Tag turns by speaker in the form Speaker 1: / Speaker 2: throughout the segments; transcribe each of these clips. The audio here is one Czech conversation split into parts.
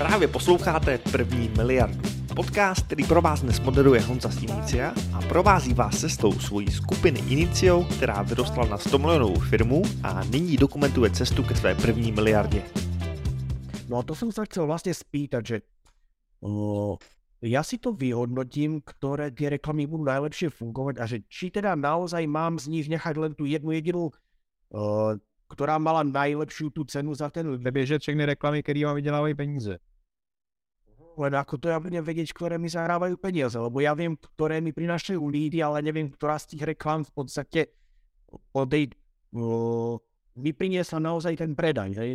Speaker 1: Právě posloucháte První miliardu. Podcast, který pro vás dnes moderuje Honza z Inicia a provází vás cestou svojí skupiny Inicio, která vyrostla na 100 milionovou firmu a nyní dokumentuje cestu ke své první miliardě.
Speaker 2: No a to som sa chcel vlastne spýtať, že uh, ja si to vyhodnotím, ktoré tie reklamy budú najlepšie fungovať a že či teda naozaj mám z nich nechať len tú jednu jedinú, uh, ktorá mala najlepšiu tú cenu za ten
Speaker 3: Neběžet všechny reklamy, které vám vydělávají peníze.
Speaker 2: Len ako to ja budem vedieť, ktoré mi zahrávajú peniaze, lebo ja viem, ktoré mi prinášajú lídy, ale neviem, ktorá z tých reklám v podstate po tej, uh, mi priniesla naozaj ten predaj, hej?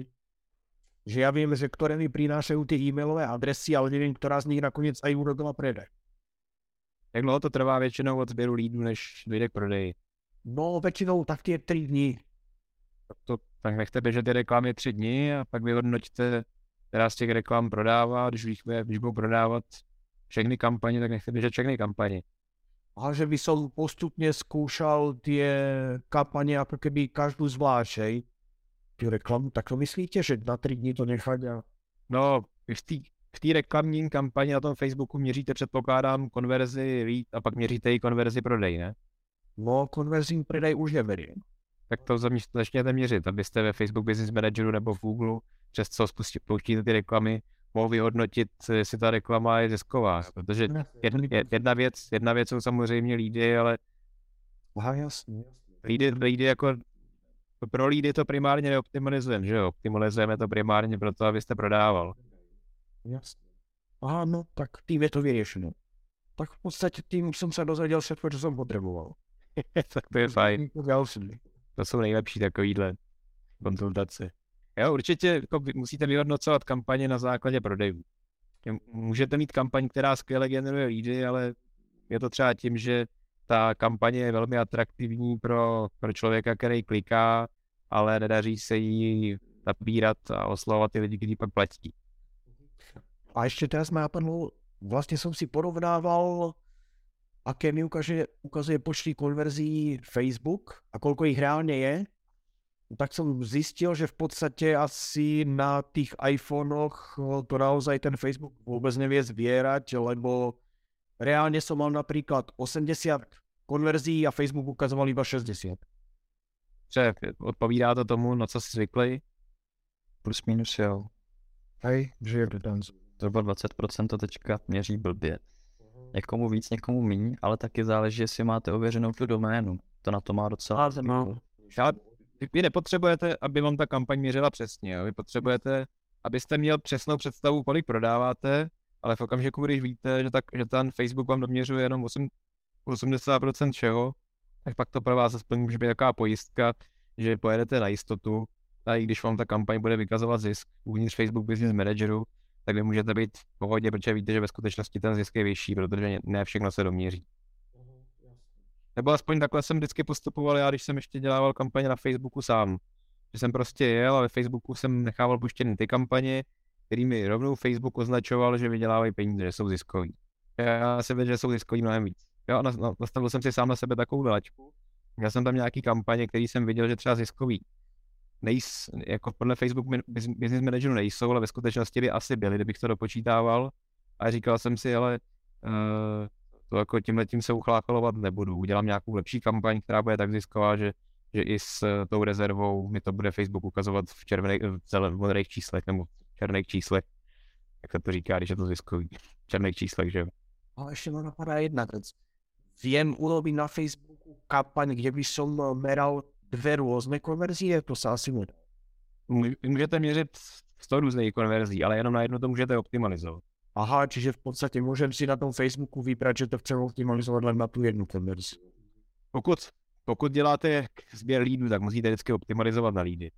Speaker 2: Že ja viem, že ktoré mi prinášajú tie e-mailové adresy, ale neviem, ktorá z nich nakoniec aj urobila predaj.
Speaker 3: Jak dlouho to trvá většinou od sběru lídů, než dojde k prodeji?
Speaker 2: No, väčšinou tak tie 3 dní.
Speaker 3: Tak, to, tak nechte běžet ty reklamy tři dny a pak vyhodnoťte, která z těch reklam prodává. Když, bude- když budou prodávat všechny kampaně, tak nechte běžet všechny kampaně.
Speaker 2: A že by som postupne skúšal tie kampane ako keby každú zvlášť, hej? Tú reklamu, tak to myslíte, že na 3 dní to nechať a...
Speaker 3: No, v té v té reklamní kampani na tom Facebooku měříte, předpokládám, konverzi lead a pak měříte i konverzi prodej, ne?
Speaker 2: No, konverzní predaj už neverím.
Speaker 3: Tak to začněte měřit, abyste ve Facebook Business Manageru nebo v Google, přes co spustí, pouštíte ty reklamy, mohli vyhodnotit, jestli ta reklama je zisková. Protože jedna, jedna, věc, jedna věc jsou samozřejmě lídy, ale
Speaker 2: Aha, jasně.
Speaker 3: lídy, lídy jako pro lídy to primárně neoptimalizujeme, že jo? Optimalizujeme to primárně proto, abyste prodával.
Speaker 2: Jasne. Aha, no tak tým je to vyriešené. Tak v podstate tým som sa dozvedel všetko, čo som potreboval.
Speaker 3: tak to je fajn. To jsou nejlepší takovýhle konzultace. Jo, určitě jako musíte vyhodnocovat kampaně na základě prodejů. Můžete mít kampaň, která skvěle generuje lídy, ale je to třeba tím, že ta kampaně je velmi atraktivní pro, pro člověka, který kliká, ale nedaří se jí nabírat a oslovovat ty lidi, kteří pak platí.
Speaker 2: A ešte teraz ma napadlo, vlastne som si porovnával, aké mi ukáže, ukazuje počty konverzií Facebook a koľko ich reálne je. Tak som zistil, že v podstate asi na tých iPhonech eh, to naozaj ten Facebook vôbec nevie zbierať, lebo reálne som mal napríklad 80 konverzií a Facebook ukazoval iba 60.
Speaker 3: Že odpovídá to tomu, na co jsi zvyklý.
Speaker 4: Plus minus jo.
Speaker 2: Hej, že je
Speaker 4: Zhruba 20% to teďka měří blbě. Někomu víc, někomu míň, ale taky záleží, jestli máte ověřenou tu doménu. To na to má docela.
Speaker 2: no.
Speaker 3: Ale vy- nepotřebujete, aby vám ta kampaň měřila přesně. Jo? Vy potřebujete, abyste měl přesnou představu, kolik prodáváte, ale v okamžiku, když víte, že, tak, že ten Facebook vám doměřuje jenom 8, 80% všeho, tak pak to pro vás aspoň může být taková pojistka, že pojedete na jistotu a i když vám ta kampaň bude vykazovat zisk uvnitř Facebook Business Manageru, tak vy můžete být v pohodě, protože víte, že ve skutečnosti ten zisk je vyšší, protože ne všechno se doměří. Nebo aspoň takhle jsem vždycky postupoval já, když jsem ještě dělával kampaně na Facebooku sám. Že jsem prostě jel a ve Facebooku jsem nechával puštěny ty kampaně, kterými rovnou Facebook označoval, že vydělávají peníze, že jsou ziskový. Já si věděl, že jsou ziskový mnohem víc. Jo, nastavil jsem si sám na sebe takovou lačku. Měl jsem tam nějaký kampaně, který jsem viděl, že třeba ziskový nejs, jako podle Facebook Business Manageru nejsou, ale ve skutečnosti by asi byly, kdybych to dopočítával. A říkal jsem si, ale uh, to jako tímhle tím se uchlácholovat nebudu. Udělám nějakou lepší kampaň, která bude tak zisková, že, že i s eh, tou rezervou mi to bude Facebook ukazovat v červených, v zelen- modrých číslech nebo v černých číslech. Jak se to říká, když je to ziskový. V černých číslech, že jo.
Speaker 2: Ale ešte ma napadá jedna vec. Viem urobiť na Facebooku kampaň, kde by som eh, meral dve rôzne konverzie, to sa asi nedá.
Speaker 3: Můžete měřit 100 různých konverzí, ale jenom na jedno to můžete optimalizovat.
Speaker 2: Aha, čiže v podstate môžem si na tom Facebooku vybrať, že to chcem optimalizovať len na tú jednu konverziu.
Speaker 3: Pokud, pokud děláte sběr lídů, tak musíte vždycky optimalizovat na lídy.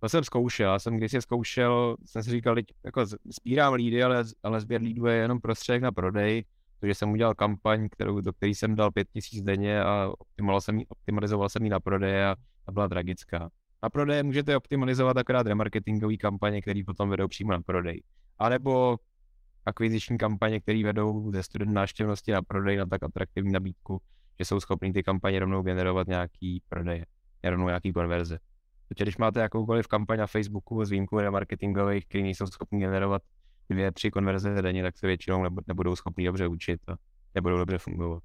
Speaker 3: To jsem zkoušel, já jsem kdysi zkoušel, jsem si říkal, jako sbírám lídy, ale, ale sběr lídů je jenom prostředek na prodej, takže jsem udělal kampaň, kterou, do které jsem dal 5000 denně a optimalizoval jsem, ji- optimalizoval jsem ji na prodej a, a byla tragická. Na prodej můžete optimalizovat akorát remarketingové kampaně, které potom vedou přímo na prodej. A nebo akviziční kampaně, které vedou ze student návštěvnosti na prodej na tak atraktivní nabídku, že jsou schopní ty kampaně rovnou generovat nějaký prodej, rovnou nějaký konverze. Protože když máte jakoukoliv kampaň na Facebooku s výjimkou marketingových, který nejsou schopni generovat dvě, tři konverze denně, tak se většinou nebudou schopni dobře učit a nebudou dobře fungovat.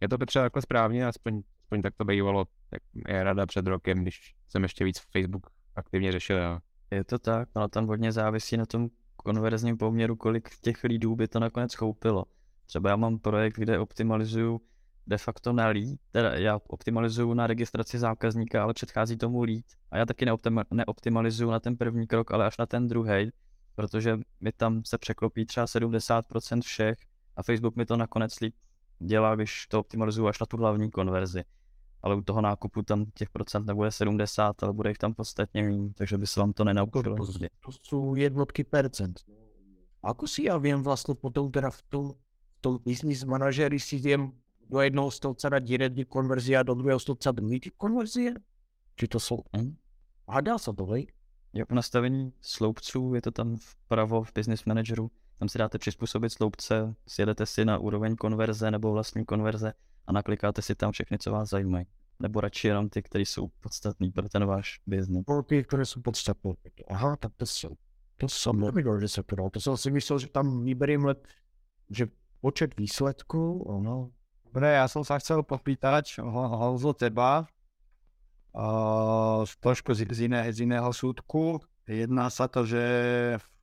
Speaker 3: Je to Petře takhle správně, aspoň, aspoň tak to bývalo, tak je rada před rokem, když jsem ještě víc Facebook aktivně řešil. Já.
Speaker 4: Je to tak, ale tam hodně závisí na tom konverzním poměru, kolik těch lidů by to nakonec choupilo. Třeba já mám projekt, kde optimalizuju de facto na lead, teda já optimalizuju na registraci zákazníka, ale předchází tomu lead. A já taky neoptima, neoptimalizuju na ten první krok, ale až na ten druhý, protože mi tam se překlopí třeba 70% všech a Facebook mi to nakonec líp dělá, když to optimalizuju až na tu hlavní konverzi. Ale u toho nákupu tam těch procent nebude 70, ale bude jich tam podstatně méně, takže by se vám to nenaučilo.
Speaker 2: To, to jsou jednotky percent. Ako si ja viem vlastne potom teda v tom, v tom business manažeri si viem do jednoho stolca dať jeden typ konverzie a do druhého stolca druhý typ konverzie? Či to jsou... Hm? A dá se to, hej?
Speaker 4: Jo, v nastavení sloupců je to tam vpravo v Business Manageru. Tam si dáte přizpůsobit sloupce, sjedete si na úroveň konverze nebo vlastní konverze a naklikáte si tam všechny, co vás zajímají. Nebo radši jenom ty, které jsou podstatný pro ten váš business.
Speaker 2: Pro ty, které jsou podstatné. Aha, tak to jsou. To jsem nevěděl, že se to dalo. To jsem si myslel, že tam vyberím let, že počet výsledků, ono.
Speaker 5: Dobre, ja som sa chcel popýtať Honzo teba, uh, trošku z, z, iné, z súdku. Jedná sa to, že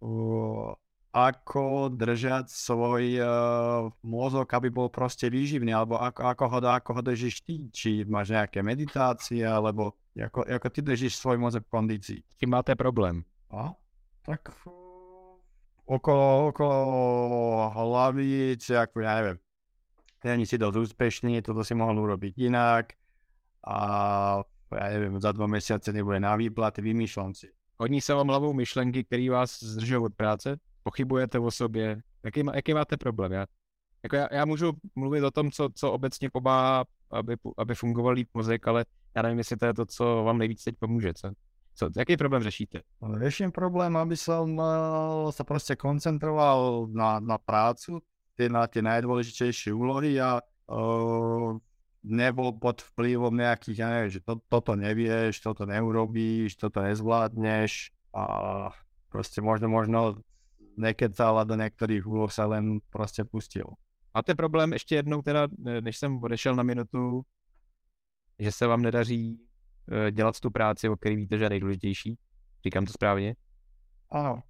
Speaker 5: uh, ako držať svoj uh, mozog, aby bol proste výživný, alebo ako, ako, ho, ako ho držíš ty, či máš nejaké meditácie, alebo ako, ako ty držíš svoj mozog v kondícii.
Speaker 3: Kým máte problém?
Speaker 5: A? Tak okolo, okolo hlavy, či ako, ja neviem, není si dosť úspešný, toto si mohol urobiť inak a ja neviem, za dva mesiace nebude na výplaty, vymýšľam si.
Speaker 3: Hodní se vám hlavou myšlenky, které vás zdržují od práce, pochybujete o sobě, jaký, jaký máte problém? Já, jako já, já můžu mluvit o tom, co, co obecně pomáhá, aby, aby fungoval líp mozek, ale já nevím, jestli to je to, co vám nejvíc teď pomůže. Co? Co, jaký problém řešíte?
Speaker 5: Řeším problém, aby som uh, sa proste koncentroval na, na prácu, tie, na tie najdôležitejšie úlohy a uh, nebol pod vplyvom nejakých, ja neviem, že to, toto nevieš, toto neurobíš, toto nezvládneš a proste možno, možno nekecal a do některých úloh se len prostě pustil.
Speaker 3: Máte problém ještě jednou teda, než jsem odešel na minutu, že se vám nedaří eh, dělat tu práci, o které víte, že je nejdůležitější? Říkám to správně?
Speaker 5: Ano.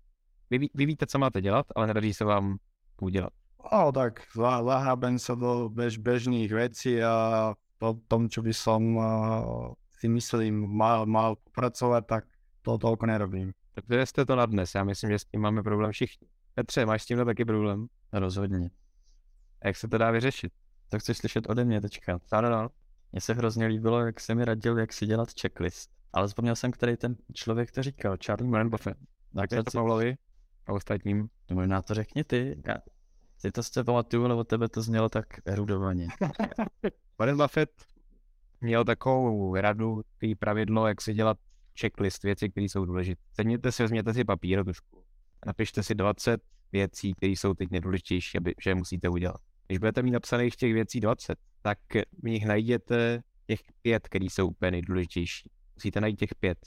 Speaker 3: Vy, vy víte, co máte dělat, ale nedaří se vám udělat.
Speaker 5: Ano, tak zahrabem se do bež, bežných věcí a to, tom, čo by som uh, si myslím mal, mal pracovat, tak to tolko nerobím.
Speaker 3: Takže jste to na dnes. Já myslím, že s tím máme problém všichni. Petře, máš s tímhle taky problém?
Speaker 4: Rozhodně.
Speaker 3: A jak se to dá vyřešit?
Speaker 4: To chceš slyšet ode mě teďka.
Speaker 3: Ano, no.
Speaker 4: Mně se hrozně líbilo, jak se mi radil, jak si dělat checklist. Ale zapomněl jsem, který ten člověk to říkal. Charlie
Speaker 3: Warren Buffett. Tak to Pavlovi a ostatním.
Speaker 4: No možná to řekni ty. Já si to jste pamatuju, ale od tebe to znělo tak erudovaně.
Speaker 3: Warren Buffett měl takovou radu, tý pravidlo, jak si dělat checklist věcí, které jsou důležité. Sedněte si, vezměte si papír trošku. Napište si 20 věcí, které jsou teď nejdůležitější, aby, že musíte udělat. Když budete mít napsaných těch věcí 20, tak v nich najdete těch pět, které jsou úplně nejdůležitější. Musíte najít těch pět.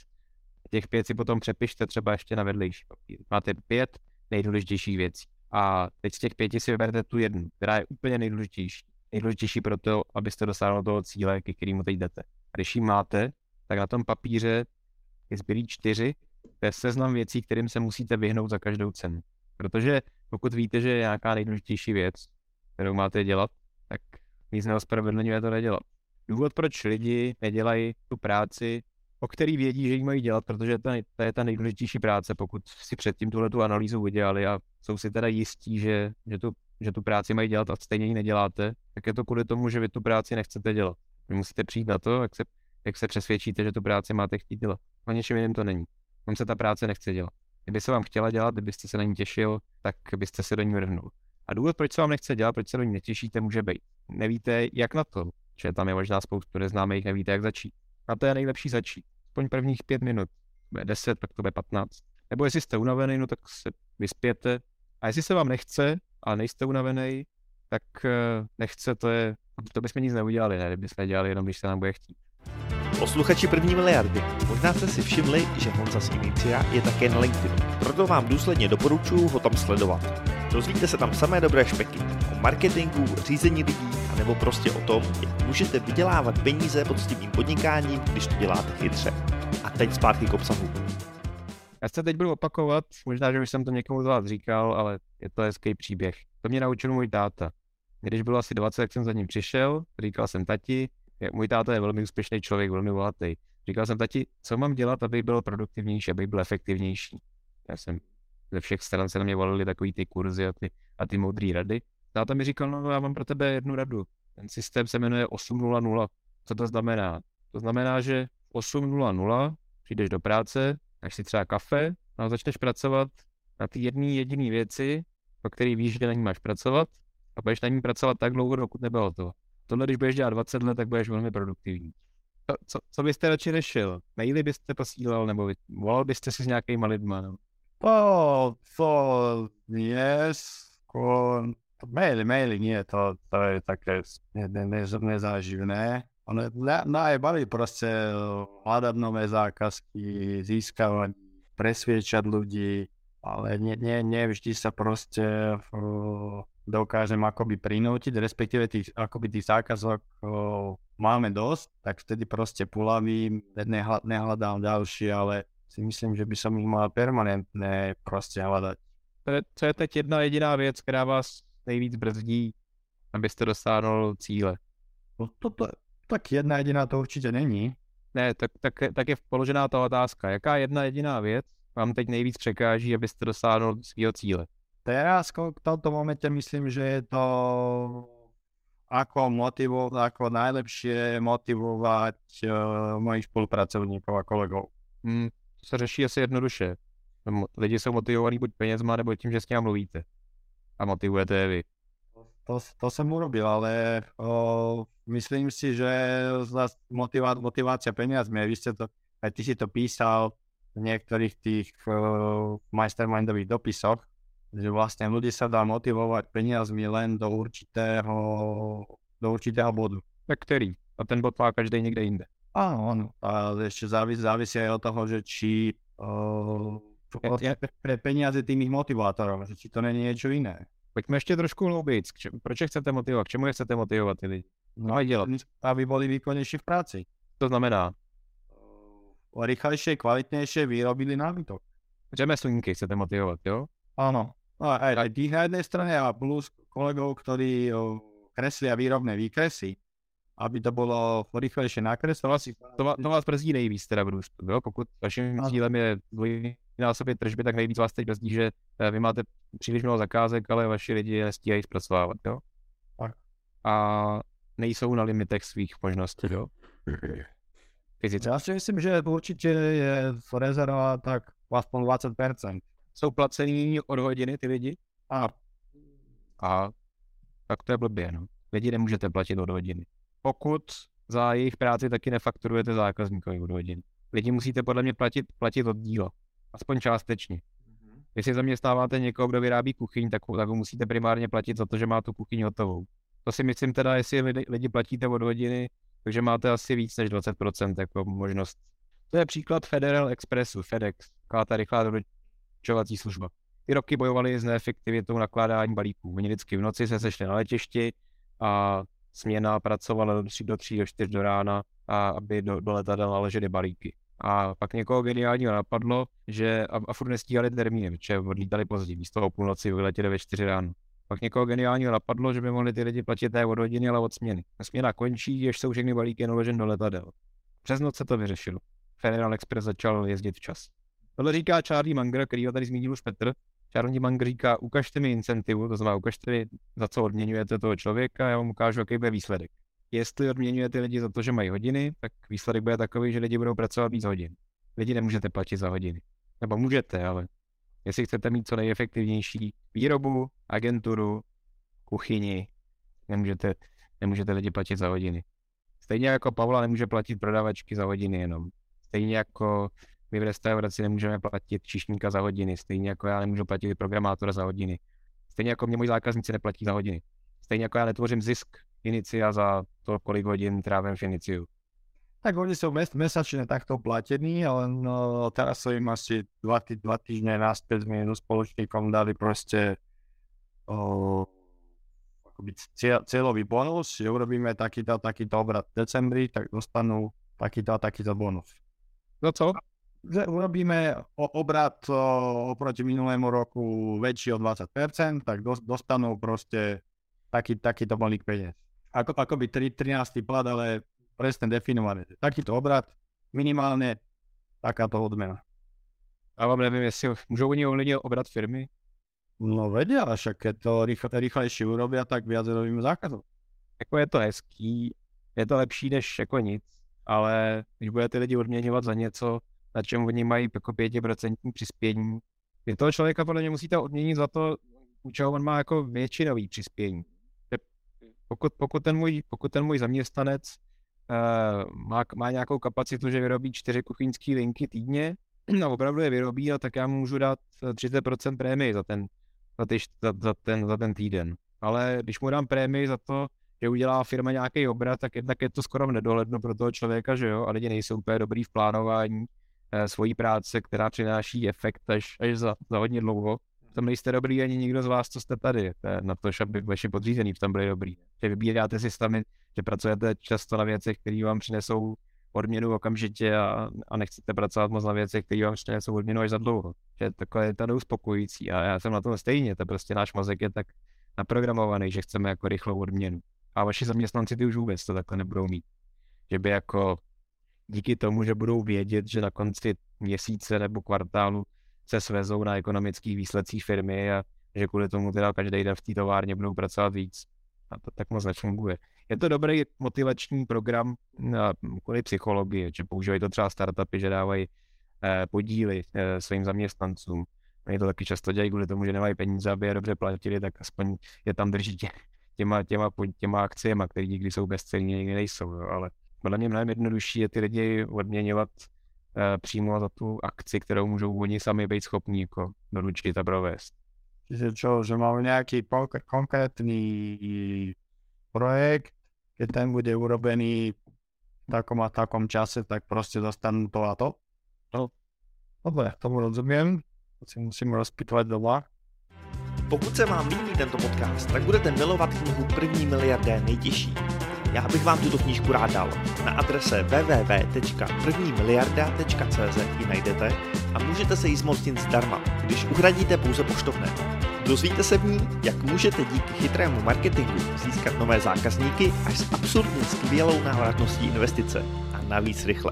Speaker 3: Těch pět si potom přepište třeba ještě na vedlejší papír. Máte pět nejdůležitějších věcí. A teď z těch pěti si vyberete tu jednu, která je úplně nejdůležitější. Nejdůležitější pro to, abyste dosáhli toho cíle, ke kterému teď jdete. A když ji máte, tak na tom papíře je zbylý čtyři, to je seznam věcí, kterým se musíte vyhnout za každou cenu. Protože pokud víte, že je nějaká nejdůležitější věc, kterou máte dělat, tak nic neospravedlňuje to nedělat. Důvod, proč lidi nedělají tu práci, o který vědí, že ji mají dělat, protože to, to je ta nejdůležitější práce, pokud si předtím tuhle tu analýzu udělali a jsou si teda jistí, že, že, tu, že tu práci mají dělat a stejně ji neděláte, tak je to kvůli tomu, že vy tu práci nechcete dělat. Vy musíte přijít na to, jak se, jak se přesvědčíte, že tu práci máte chtít dělat. O něčem jiném to není. Vám se ta práce nechce dělat. Kdyby se vám chtěla dělat, kdybyste se na ní těšil, tak byste se do ní vrhnul. A důvod, proč se vám nechce dělat, proč se do ní netěšíte, může být. Nevíte, jak na to, že tam je možná spoustu neznámých, nevíte, jak začít. A to je nejlepší začít. Aspoň prvních pět minut, bude deset, pak to bude patnáct. Nebo jestli jste unavený, no tak se vyspěte. A jestli se vám nechce, a nejste unavený, tak eh, nechce, to je, to bychom nic neudělali, ne, kdybychom dělali jenom, když se nám bude chtít.
Speaker 1: Posluchači první miliardy, možná jste si všimli, že Honza z Inicia je také na LinkedInu. Proto vám důsledně doporučuji ho tam sledovat. Dozvíte se tam samé dobré špeky o marketingu, řízení lidí, nebo prostě o tom, jak můžete vydělávat peníze poctivým podnikáním, když to děláte chytře. A teď zpátky k obsahu.
Speaker 3: Já se teď budu opakovat, možná, že už jsem to někomu z vás říkal, ale je to hezký příběh. To mě naučil můj táta. Když bylo asi 20, jak jsem za ním přišel, říkal jsem tati, můj táta je velmi úspěšný člověk, velmi bohatý. Říkal jsem tati, co mám dělat, aby byl produktivnější, aby byl efektivnější. Já jsem ze všech stran se na mě volili takový ty kurzy a ty, a ty moudré rady. Táta mi říkal, no já mám pro tebe jednu radu. Ten systém se jmenuje 8.00. Co to znamená? To znamená, že 8.00 přijdeš do práce, dáš si třeba kafe a začneš pracovat na ty jedné jediné věci, o který víš, že na ní máš pracovat a budeš na ní pracovat tak dlouho, dokud nebylo to. Tohle, když budeš dělat 20 let, tak budeš velmi produktivní. Co, co, co byste radši řešil? Maily byste posílal nebo volal byste si s nějakýma lidma? No?
Speaker 5: To, to je skôr, maily, maily nie, to, to je také ne, ne, ne, nezáživné. Ono, je baví proste hľadať nové zákazky, získavať, presviečať ľudí, ale nie, nie, nie vždy sa proste uh, dokážem akoby prinútiť, respektíve tých, akoby tých zákazok uh, máme dosť, tak vtedy proste pulavím, nehľad, nehľadám ďalšie, ale si myslím, že by som ich mal permanentne proste hľadať.
Speaker 3: Co je teď jedna jediná věc, která vás nejvíc brzdí, abyste dosáhnul cíle?
Speaker 5: No to, to, tak jedna jediná to určitě není.
Speaker 3: Ne, tak, tak, tak je položená ta otázka. Jaká jedna jediná věc vám teď nejvíc překáží, abyste dosáhnul svého cíle?
Speaker 5: Teraz v tomto momente myslím, že je to ako motivovať, ako najlepšie motivovať uh, mojich spolupracovníkov a kolegov.
Speaker 3: Hmm, to se řeší asi jednoduše. Lidi jsou motivovaní buď penězma, nebo tím, že s ním mluvíte. A motivujete je vy.
Speaker 5: To, to jsem urobil, ale o, myslím si, že motivá, motivácia peniazmi, vy ste to, aj ty si to písal v niektorých tých uh, mastermindových dopisoch, že vlastne ľudí sa dá motivovať peniazmi len do určitého, do určitého bodu.
Speaker 3: Tak ktorý? A ten bod má každý niekde inde.
Speaker 5: Áno, áno. A ešte závisí, závisí aj od toho, že či uh, ja... pre peniaze tým ich motivátorov, že či to není niečo iné.
Speaker 3: Pojďme ještě trošku hloubit. Proč chcete motivovat? K čemu je chcete motivovat ty lidi?
Speaker 5: No a dělat. Aby boli výkonnější v práci.
Speaker 3: To znamená?
Speaker 5: O rychlejšie, kvalitnější vyrobili nábytok.
Speaker 3: Řemeslníky chcete motivovat, jo?
Speaker 5: Áno. No aj, aj tých na jednej strane a plus kolegov, ktorí kreslia výrobné výkresy, aby to bylo rychlejšie nakreslovať.
Speaker 3: To, vás, to vás brzdí nejvíc teda v růstu, jo? Pokud vaším cílem je dvojnásobit tržby, tak nejvíc vás teď brzdí, že eh, vy máte příliš mnoho zakázek, ale vaši lidi nestíhají zpracovávat, jo? A nejsou na limitech svých možností, jo?
Speaker 5: Fyzicky. Já si myslím, že určitě je rezerva tak aspoň 20%.
Speaker 3: Jsou placený od hodiny ty lidi?
Speaker 5: A.
Speaker 3: A tak to je blbě, no. Lidi nemůžete platit od hodiny. Pokud za jejich práci taky nefakturujete zákazníkovi od hodin. Lidi musíte podle mě platit, platit od díla. Aspoň částečně. Jestli zaměstnáváte někoho, kdo vyrábí kuchyň, tak, tak musíte primárně platit za to, že má tu kuchyň hotovou. To si myslím teda, jestli lidi, lidi platíte od hodiny, takže máte asi víc než 20% jako možnost. To je příklad Federal Expressu, FedEx, taková ta rychlá doručovací služba. Ty roky bojovali s neefektivitou nakládání balíků. Oni vždycky v noci se sešli na letišti a směna pracovala do 3 do, 3, do 4 do rána, a aby do, do letadla naležely balíky. A pak někoho geniálního napadlo, že a, a furt nestíhali termíny, protože odlítali pozdě, místo o půlnoci vyletěli ve 4 ráno. Pak někoho geniálního napadlo, že by mohli ty lidi platit ne od hodiny, ale od směny. A směna končí, až jsou všechny balíky naložen do letadel. Přes noc se to vyřešilo. Federal Express začal jezdit včas. Tohle říká Charlie Munger, který ho tady zmínil už Petr. Charlie Munger říká, ukažte mi incentivu, to znamená, ukažte mi, za co odměňujete toho člověka, já vám ukážu, jaký bude výsledek. Jestli odměňujete lidi za to, že mají hodiny, tak výsledek bude takový, že lidi budou pracovat víc hodin. Lidi nemůžete platit za hodiny. Nebo můžete, ale jestli chcete mít co nejefektivnější výrobu, agenturu, kuchyni, nemůžete, nemůžete lidi platit za hodiny. Stejně jako Pavla nemůže platit prodavačky za hodiny jenom. Stejně jako my v restauraci nemůžeme platit čišníka za hodiny. Stejně jako já nemůžu platit programátora za hodiny. Stejně jako mě moji zákazníci neplatí za hodiny. Stejně jako já netvořím zisk Inicia za to, kolik hodin trávím v Iniciu.
Speaker 5: Tak oni sú mes, mesačne takto platení, ale no, teraz som im asi dva, tý, dva týždne naspäť s minus spoločníkom dali proste o, akoby cieľ, cieľový bonus, že urobíme takýto, takýto obrad v decembri, tak dostanú takýto a takýto bonus.
Speaker 3: No co?
Speaker 5: Že urobíme o, obrad o, oproti minulému roku väčší o 20%, tak dos, dostanú proste taký, takýto balík peniaz. Ako, akoby 13. plat, ale presne definované. Takýto obrad, minimálne takáto odmena.
Speaker 3: A vám nevím, jestli můžou oni ovlivnit obrat firmy?
Speaker 5: No vedia, ale však keď to rýchle, rýchlejšie urobia, tak viac robíme zákazov.
Speaker 3: Jako je to hezký, je to lepší než jako nic, ale když budete lidi odměňovat za něco, na čem oni mají jako 5% přispění, vy toho člověka podle mě musíte odměnit za to, u čeho on má jako většinový přispění. Pokud, pokud, ten můj, pokud ten můj zaměstnanec uh, má, má nějakou kapacitu, že vyrobí čtyři kuchyňské linky týdně a opravdu je vyrobí, a tak já mu můžu dát 30% prémii za ten, za, ty, za, za, ten, za ten týden. Ale když mu dám prémii za to, že udělá firma nějaký obrat, tak jednak je to skoro v nedohlednu pro toho člověka, že jo, a lidi nejsou úplně dobrý v plánování eh, svojí práce, která přináší efekt až, až za, za hodně dlouho. V tom nejste dobrý ani nikdo z vás, co jste tady, na to, aby vaši podřízení v tom byli dobrý. Že vybíráte si sami, že pracujete často na věcech, které vám přinesou odměnu okamžitě a, a nechcete pracovat moc na věcech, které vám přinesou odměnu až za dlouho. Že takové je to neuspokojící a já jsem na tom stejně, to prostě náš mozek je tak naprogramovaný, že chceme jako rychlou odměnu. A vaši zaměstnanci ty už vůbec to takhle nebudou mít. Že by jako díky tomu, že budou vědět, že na konci měsíce nebo kvartálu se svezou na ekonomických výsledcích firmy a že kvůli tomu teda každý den v té továrně budou pracovat víc. A to tak moc nefunguje. Je to dobrý motivační program na, kvůli psychologii, že používají to třeba startupy, že dávají eh, podíly eh, svým zaměstnancům. Oni to taky často dělají kvůli tomu, že nemají peníze, aby je dobře platili, tak aspoň je tam drží tě, těma, těma, těma akciemi, které nikdy jsou bezcenní, nikdy nejsou. Jo. Ale podle mě mnohem jednodušší je ty lidi odměňovat eh, přímo za tu akci, kterou můžou oni sami být schopní jako doručit a provést.
Speaker 5: Čiže čo, že máme nejaký konkrétny projekt, keď ten bude urobený v takom a takom čase, tak prostě dostanú to a to? No, dobre, tomu rozumiem. To si musím rozpitovat doma.
Speaker 1: Pokud se vám líbí tento podcast, tak budete milovat knihu První miliardé nejtěžší. Já bych vám tuto knížku rád dal. Na adrese www.prvnimiliarda.cz ji najdete a můžete se jí zmocnit zdarma, když uhradíte pouze poštovné. Dozvíte se v ní, jak můžete díky chytrému marketingu získat nové zákazníky až s absurdně skvělou návratností investice a navíc rychle.